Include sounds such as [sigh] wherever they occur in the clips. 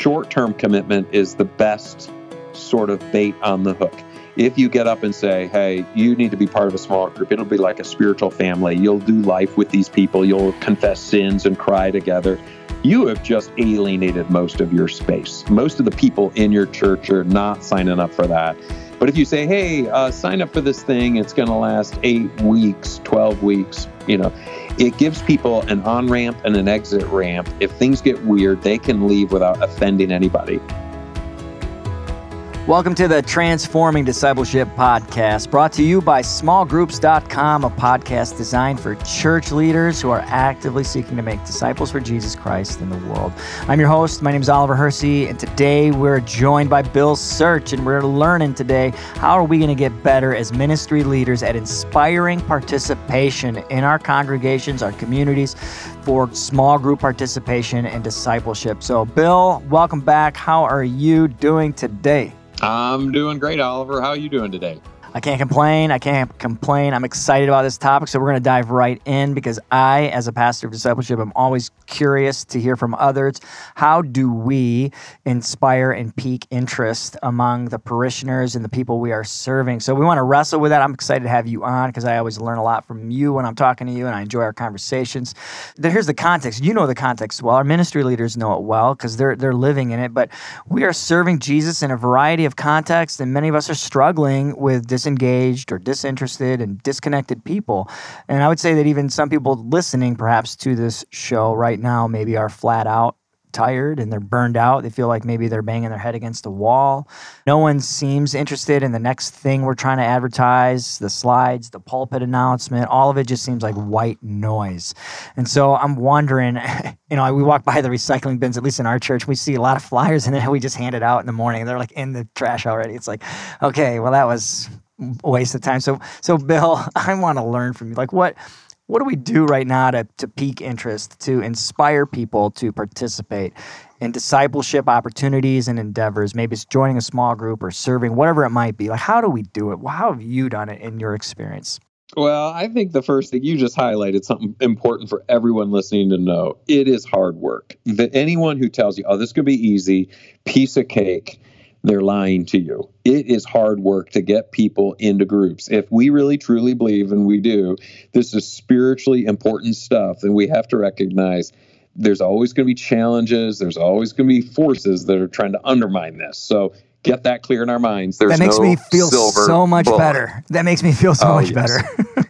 short term commitment is the best sort of bait on the hook. If you get up and say, hey, you need to be part of a small group, it'll be like a spiritual family. You'll do life with these people, you'll confess sins and cry together. You have just alienated most of your space. Most of the people in your church are not signing up for that. But if you say, hey, uh, sign up for this thing, it's going to last eight weeks, 12 weeks, you know, it gives people an on ramp and an exit ramp. If things get weird, they can leave without offending anybody. Welcome to the Transforming Discipleship Podcast, brought to you by smallgroups.com, a podcast designed for church leaders who are actively seeking to make disciples for Jesus Christ in the world. I'm your host. My name is Oliver Hersey, and today we're joined by Bill Search, and we're learning today how are we going to get better as ministry leaders at inspiring participation in our congregations, our communities, for small group participation and discipleship. So, Bill, welcome back. How are you doing today? I'm doing great, Oliver. How are you doing today? I can't complain. I can't complain. I'm excited about this topic. So, we're going to dive right in because I, as a pastor of discipleship, I'm always curious to hear from others. How do we inspire and pique interest among the parishioners and the people we are serving? So, we want to wrestle with that. I'm excited to have you on because I always learn a lot from you when I'm talking to you and I enjoy our conversations. Here's the context. You know the context well. Our ministry leaders know it well because they're, they're living in it. But we are serving Jesus in a variety of contexts, and many of us are struggling with disengaged or disinterested and disconnected people. And I would say that even some people listening perhaps to this show right now maybe are flat out tired and they're burned out. They feel like maybe they're banging their head against a wall. No one seems interested in the next thing we're trying to advertise, the slides, the pulpit announcement. All of it just seems like white noise. And so I'm wondering, [laughs] you know, we walk by the recycling bins, at least in our church, we see a lot of flyers in there. We just hand it out in the morning. They're like in the trash already. It's like, okay, well, that was waste of time. So, so Bill, [laughs] I want to learn from you. Like, what what do we do right now to, to pique interest, to inspire people to participate in discipleship opportunities and endeavors? Maybe it's joining a small group or serving, whatever it might be. Like, how do we do it? How have you done it in your experience? Well, I think the first thing you just highlighted something important for everyone listening to know. It is hard work. That anyone who tells you, "Oh, this could be easy, piece of cake," they're lying to you. It is hard work to get people into groups. If we really truly believe, and we do, this is spiritually important stuff, then we have to recognize there's always going to be challenges. There's always going to be forces that are trying to undermine this. So get that clear in our minds. There's that makes no me feel so much bullet. better. That makes me feel so Oh, much yes. better. [laughs]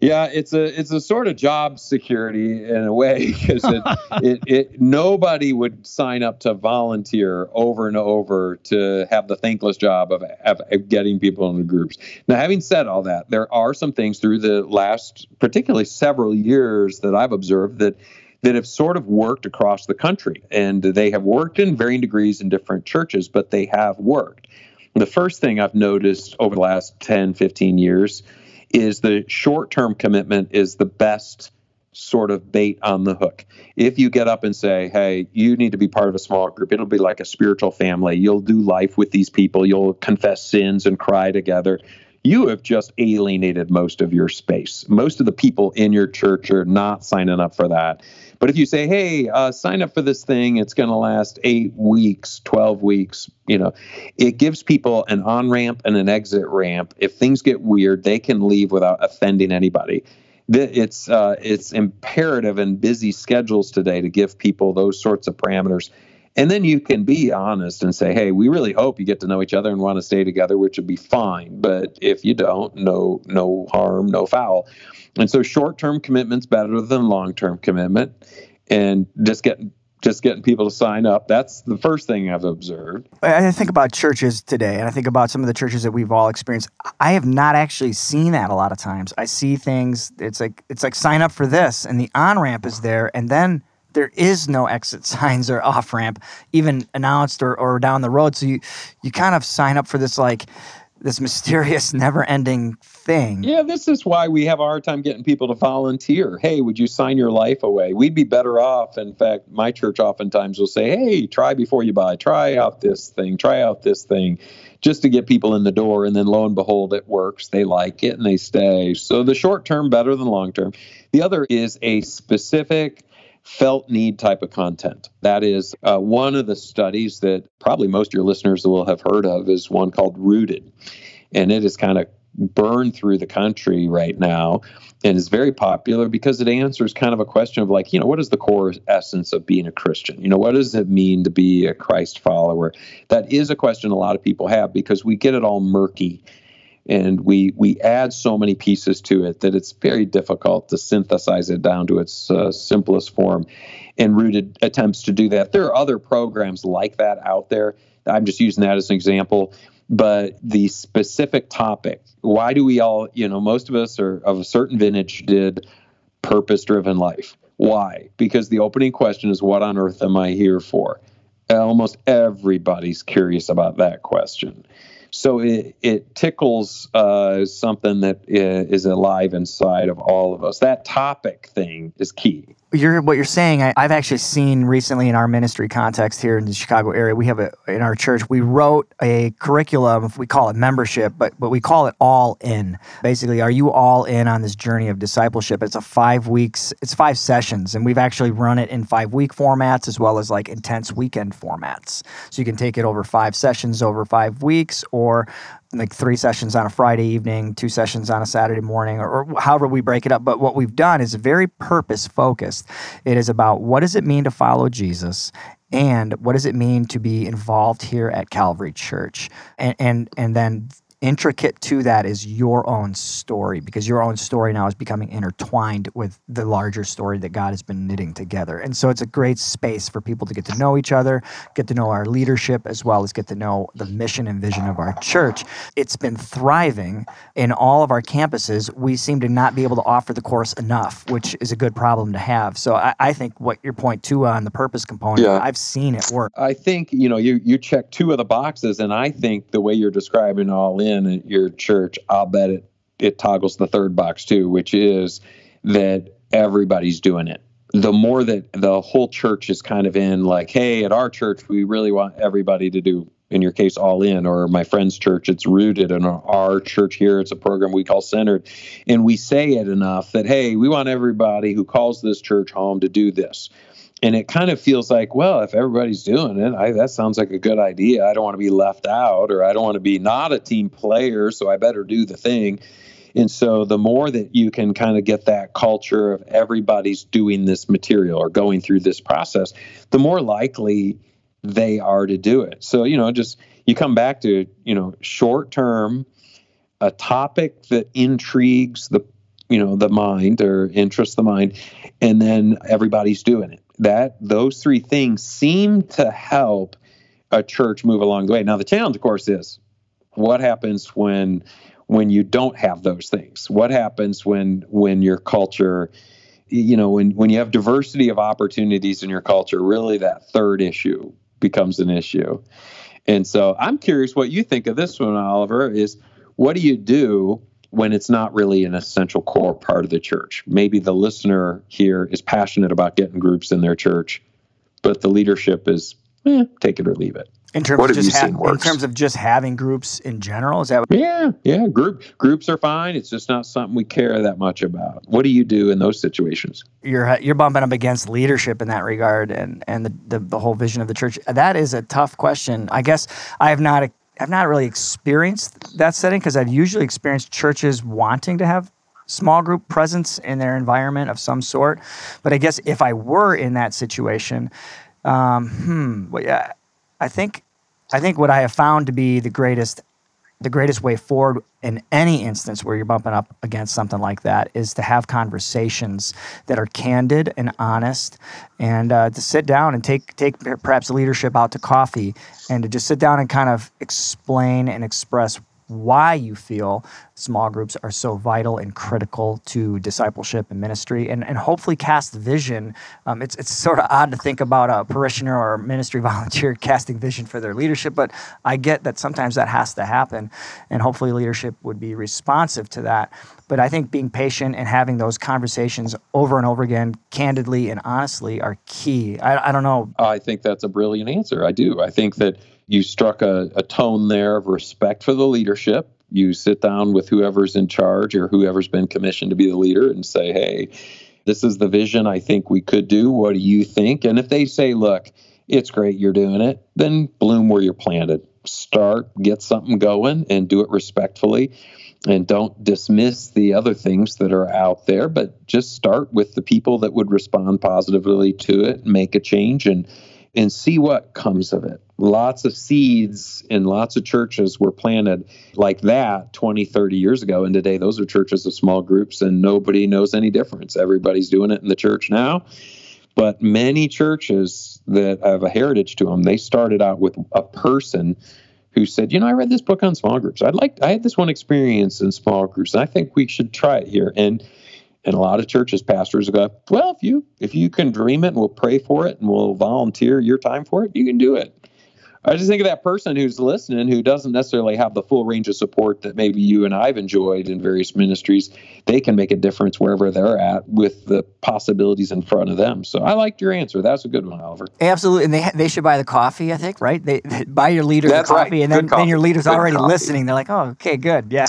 Yeah, it's a it's a sort of job security in a way [laughs] because it, it it nobody would sign up to volunteer over and over to have the thankless job of, of, of getting people into groups. Now, having said all that, there are some things through the last, particularly several years, that I've observed that that have sort of worked across the country, and they have worked in varying degrees in different churches, but they have worked. The first thing I've noticed over the last 10, 15 years is the short term commitment is the best sort of bait on the hook. If you get up and say, hey, you need to be part of a small group, it'll be like a spiritual family. You'll do life with these people, you'll confess sins and cry together. You have just alienated most of your space. Most of the people in your church are not signing up for that. But if you say, hey, uh, sign up for this thing, it's going to last eight weeks, 12 weeks, you know, it gives people an on ramp and an exit ramp. If things get weird, they can leave without offending anybody. It's uh, it's imperative in busy schedules today to give people those sorts of parameters. And then you can be honest and say, hey, we really hope you get to know each other and want to stay together, which would be fine. But if you don't, no, no harm, no foul. And so short term commitment's better than long term commitment. And just getting just getting people to sign up. That's the first thing I've observed. I think about churches today, and I think about some of the churches that we've all experienced. I have not actually seen that a lot of times. I see things. It's like it's like sign up for this, and the on ramp is there, and then there is no exit [laughs] signs or off ramp even announced or, or down the road. So you you kind of sign up for this like this [laughs] mysterious, never ending thing. Yeah, this is why we have a hard time getting people to volunteer. Hey, would you sign your life away? We'd be better off. In fact, my church oftentimes will say, hey, try before you buy. Try out this thing. Try out this thing just to get people in the door. And then lo and behold, it works. They like it and they stay. So the short term better than long term. The other is a specific felt need type of content. That is uh, one of the studies that probably most of your listeners will have heard of is one called Rooted. And it is kind of burned through the country right now and is very popular because it answers kind of a question of like, you know, what is the core essence of being a Christian? You know, what does it mean to be a Christ follower? That is a question a lot of people have because we get it all murky and we we add so many pieces to it that it's very difficult to synthesize it down to its uh, simplest form and rooted attempts to do that. There are other programs like that out there. I'm just using that as an example. But the specific topic why do we all you know most of us are of a certain vintage did purpose driven life. Why? Because the opening question is what on earth am i here for? Almost everybody's curious about that question so it, it tickles uh, something that is alive inside of all of us. That topic thing is key you're what you're saying I, have actually seen recently in our ministry context here in the chicago area we have a in our church we wrote a curriculum we call it membership but but we call it all in. Basically are you all in on this journey of discipleship? It's a five weeks it's five sessions and we've actually run it in five week formats as well as like intense weekend formats. So you can take it over five sessions over five weeks or like three sessions on a Friday evening, two sessions on a Saturday morning, or, or, however we break it up. But what we've done is very purpose focused. It is about what does it mean to follow Jesus and what does it mean to be involved here at Calvary Church, and and and then intricate to that is your own story because your own story now is becoming intertwined with the larger story that God has been knitting together. And so it's a great space for people to get to know each other, get to know our leadership, as well as get to know the mission and vision of our church. It's been thriving in all of our campuses. We seem to not be able to offer the course enough, which is a good problem to have. So I, I think what your point too on the purpose component, yeah. I've seen it work. I think, you know, you, you check two of the boxes, and I think the way you're describing all in at your church, I'll bet it it toggles the third box too, which is that everybody's doing it. The more that the whole church is kind of in, like, hey, at our church, we really want everybody to do, in your case, all in, or my friend's church, it's rooted in our church here. It's a program we call centered. And we say it enough that, hey, we want everybody who calls this church home to do this and it kind of feels like, well, if everybody's doing it, I, that sounds like a good idea. I don't want to be left out, or I don't want to be not a team player, so I better do the thing. And so, the more that you can kind of get that culture of everybody's doing this material or going through this process, the more likely they are to do it. So, you know, just you come back to, you know, short term, a topic that intrigues the, you know, the mind or interests the mind, and then everybody's doing it that those three things seem to help a church move along the way. Now the challenge of course is what happens when when you don't have those things? What happens when when your culture you know when when you have diversity of opportunities in your culture really that third issue becomes an issue. And so I'm curious what you think of this one Oliver is what do you do when it's not really an essential core part of the church. Maybe the listener here is passionate about getting groups in their church, but the leadership is eh, take it or leave it. In terms what of just ha- in terms of just having groups in general, is that what- yeah yeah group groups are fine. It's just not something we care that much about. What do you do in those situations? You're you're bumping up against leadership in that regard, and and the the, the whole vision of the church. That is a tough question. I guess I have not I've not really experienced that setting because I've usually experienced churches wanting to have small group presence in their environment of some sort. But I guess if I were in that situation, um, hmm, well, yeah, I think I think what I have found to be the greatest the greatest way forward in any instance where you're bumping up against something like that is to have conversations that are candid and honest and uh, to sit down and take take perhaps leadership out to coffee and to just sit down and kind of explain and express why you feel small groups are so vital and critical to discipleship and ministry and, and hopefully cast vision. Um, it's, it's sort of odd to think about a parishioner or a ministry [laughs] volunteer casting vision for their leadership, but I get that sometimes that has to happen and hopefully leadership would be responsive to that. But I think being patient and having those conversations over and over again, candidly and honestly, are key. I, I don't know. I think that's a brilliant answer. I do. I think that you struck a, a tone there of respect for the leadership. You sit down with whoever's in charge or whoever's been commissioned to be the leader and say, hey, This is the vision I think we could do. What do you think? And if they say, look, it's great you're doing it, then bloom where you're planted. Start, get something going, and do it respectfully. And don't dismiss the other things that are out there, but just start with the people that would respond positively to it, make a change, and and see what comes of it. Lots of seeds in lots of churches were planted like that 20, 30 years ago. And today, those are churches of small groups, and nobody knows any difference. Everybody's doing it in the church now. But many churches that have a heritage to them, they started out with a person who said, "You know, I read this book on small groups. I'd like I had this one experience in small groups, and I think we should try it here." And and a lot of churches pastors go, "Well, if you if you can dream it, and we'll pray for it, and we'll volunteer your time for it, you can do it." I just think of that person who's listening who doesn't necessarily have the full range of support that maybe you and I've enjoyed in various ministries. They can make a difference wherever they're at with the possibilities in front of them. So I liked your answer. That's a good one, Oliver. Absolutely, and they they should buy the coffee. I think right. They, they buy your leader That's the coffee, right. and then, coffee. then your leader's Good already coffee. listening. They're like, oh, okay, good, yeah.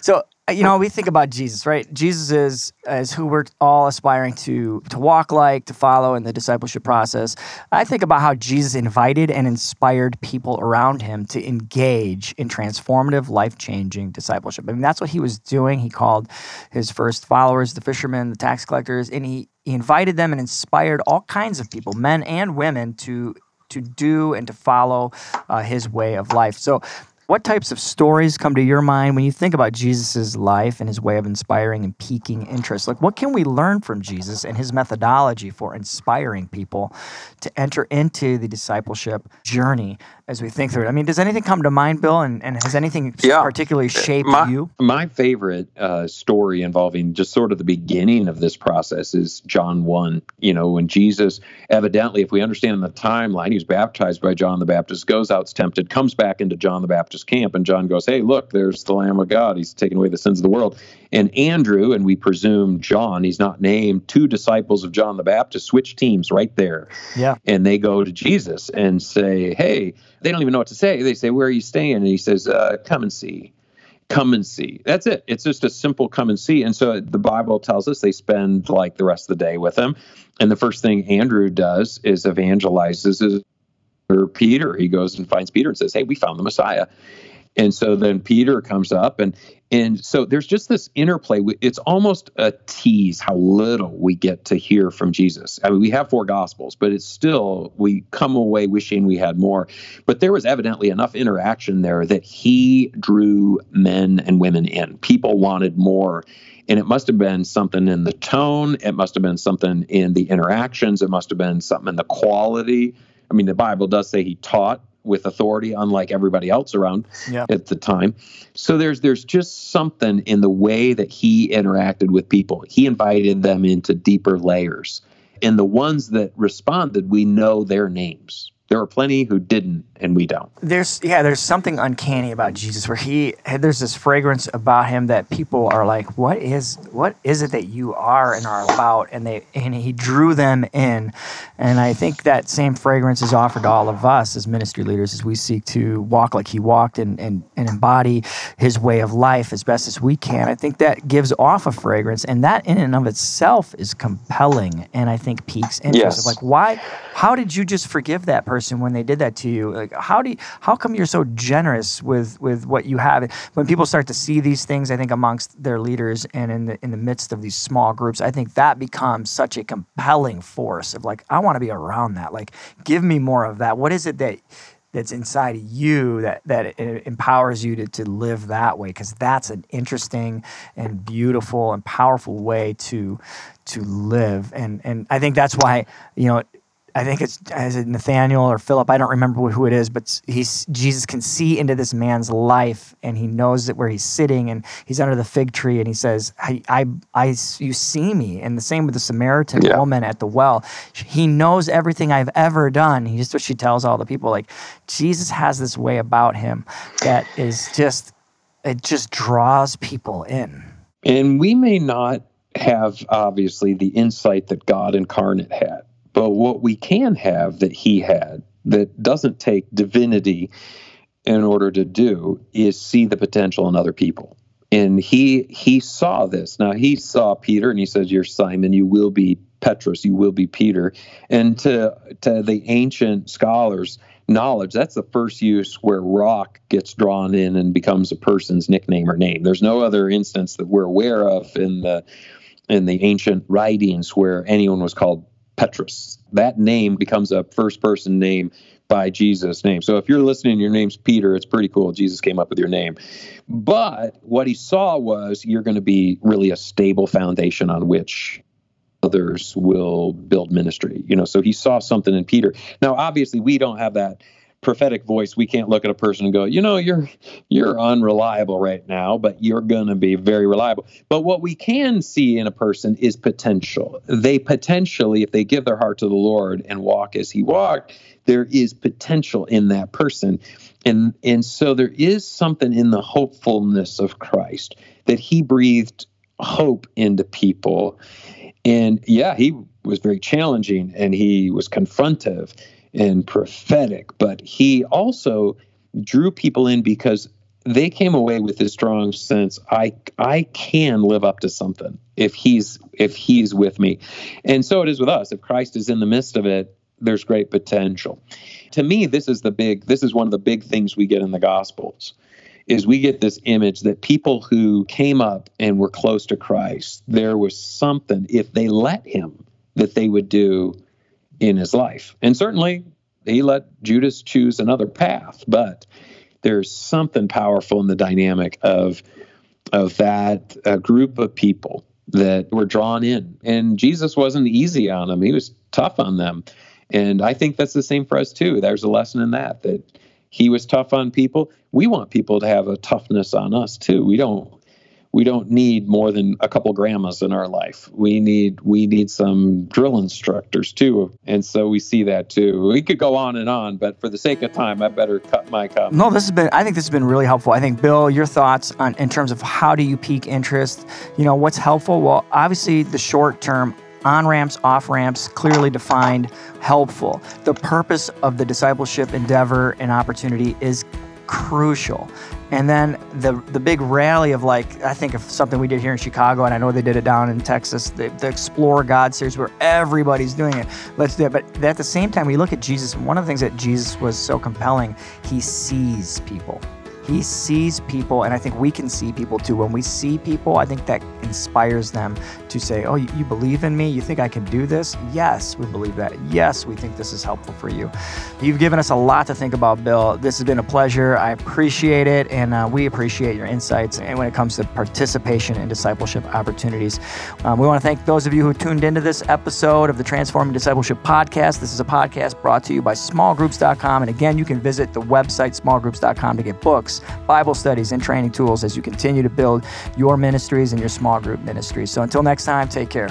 So you know, we think about Jesus, right? Jesus is is who we're all aspiring to to walk like, to follow in the discipleship process. I think about how Jesus invited and inspired people around him to engage in transformative, life changing discipleship. I mean, that's what he was doing. He called his first followers the fishermen, the tax collectors, and he, he invited them and inspired all kinds of people, men and women, to to do and to follow uh, his way of life. So, what types of stories come to your mind when you think about Jesus' life and his way of inspiring and piquing interest? Like, what can we learn from Jesus and his methodology for inspiring people to enter into the discipleship journey as we think through it? I mean, does anything come to mind, Bill? And, and has anything Yeah. particularly shaped my, you? My favorite uh, story involving just sort of the beginning of this process is John 1. You know, when Jesus, evidently, if we understand the timeline, he was baptized by John the Baptist, goes out, is tempted, comes back into John the Baptist camp, and John goes, Hey, look, there's the Lamb of God. He's taking away the sins of the world. And Andrew, and we presume John, he's not named, two disciples of John the Baptist switch teams right there Yeah. and they go to Jesus and say, "Hey," they don't even know what to say. They say, "Where are you staying?" And he says, uh, "Come and see." Come and see. That's it. It's just a simple come and see. And so the Bible tells us they spend like the rest of the day with him. And the first thing Andrew does is evangelizes his Peter. He goes and finds Peter and says, "Hey, we found the Messiah." And so then Peter comes up and and so there's just this interplay. It's almost a tease how little we get to hear from Jesus. I mean, we have four gospels, but it's still we come away wishing we had more. But there was evidently enough interaction there that he drew men and women in. People wanted more. And it must have been something in the tone, it must have been something in the interactions, it must have been something in the quality. I mean, the Bible does say he taught with authority, unlike everybody else around Yeah. at the time. So there's there's just something in the way that he interacted with people. He invited them into deeper layers. And the ones that responded, we know their names. There are plenty who didn't, and we don't. There's yeah, there's something uncanny about Jesus where he there's this fragrance about him that people are like, what is what is it that you are and are about? And they and he drew them in, and I think that same fragrance is offered to all of us as ministry leaders as we seek to walk like he walked and and and embody his way of life as best as we can. I think that gives off a fragrance, and that in and of itself is compelling, and I think piques interest. Yes. Of like, why? How did you just forgive that person when they did that to you? Like, how do you, how come you're so generous with with what you have? When people start to see these things, I think amongst their leaders and in the in the midst of these small groups, I think that becomes such a compelling force of like, I want to be around that. Like, give me more of that. What is it that that's inside of you that that empowers you to, to live that way because that's an interesting and beautiful and powerful way to to live and and I think that's why you know I think it's is it Nathaniel or Philip? I don't remember who it is but he's Jesus can see into this man's life and he knows that where he's sitting and he's under the fig tree and he says I I, I you see me. And the same with the Samaritan Yeah. woman at the well. He knows everything I've ever done. He just what she tells all the people like Jesus has this way about him that is just it just draws people in. And we may not have, obviously, the insight that God incarnate had, but what we can have that he had that doesn't take divinity in order to do is see the potential in other people. and he he saw this. Now he saw Peter, and he says, "You're Simon. You will be Petrus. You will be Peter." And to to the ancient scholars, knowledge that's the first use where rock gets drawn in and becomes a person's nickname or name. There's no other instance that we're aware of in the in the ancient writings where anyone was called Petrus. That name becomes a first person name by Jesus' name. So if you're listening, your name's Peter, it's pretty cool. Jesus came up with your name. But what he saw was you're going to be really a stable foundation on which others will build ministry. You know, so he saw something in Peter. Now, obviously, we don't have that prophetic voice we can't look at a person and go you know you're you're unreliable right now but you're going to be very reliable. But what we can see in a person is potential. They potentially if they give their heart to the lord and walk as he walked there is potential in that person. And and so there is something in the hopefulness of christ that he breathed hope into people. And yeah he was very challenging and he was confrontive and prophetic, but he also drew people in because they came away with this strong sense I I can live up to something if he's if he's with me. And so it is with us. If Christ is in the midst of it, there's great potential. To me, this is the big this is one of the big things we get in the gospels is we get this image that people who came up and were close to Christ, there was something if they let him that they would do in his life. And certainly he let Judas choose another path, but there's something powerful in the dynamic of of that group of people that were drawn in. And Jesus wasn't easy on them. He was tough on them. And I think that's the same for us too. There's a lesson in that that he was tough on people. We want people to have a toughness on us too. We don't we don't need more than a couple grandmas in our life. We need we need some drill instructors too, and so we see that too. We could go on and on, but for the sake of time, I better cut my comment. No, this has been. I think this has been really helpful. I think Bill, your thoughts on in terms of how do you pique interest? You know, what's helpful? Well, obviously the short term on ramps, off ramps, clearly defined, helpful. The purpose of the discipleship endeavor and opportunity is crucial. And then the the big rally of like I think of something we did here in Chicago, and I know they did it down in Texas, the, the Explore God series where everybody's doing it. Let's do it. But at the same time, we look at Jesus, one of the things that Jesus was so compelling, he sees people. He sees people, and I think we can see people too. When we see people, I think that inspires them to say, Oh, you, believe in me? You think I can do this? Yes, we believe that. Yes, we think this is helpful for you. You've given us a lot to think about, Bill. This has been a pleasure. I appreciate it, and uh, we appreciate your insights and when it comes to participation in discipleship opportunities. Um, we want to thank those of you who tuned into this episode of the Transforming Discipleship Podcast. This is a podcast brought to you by smallgroups.com. And again, you can visit the website smallgroups.com to get books Bible studies, and training tools as you continue to build your ministries and your small group ministries. So until next time, take care.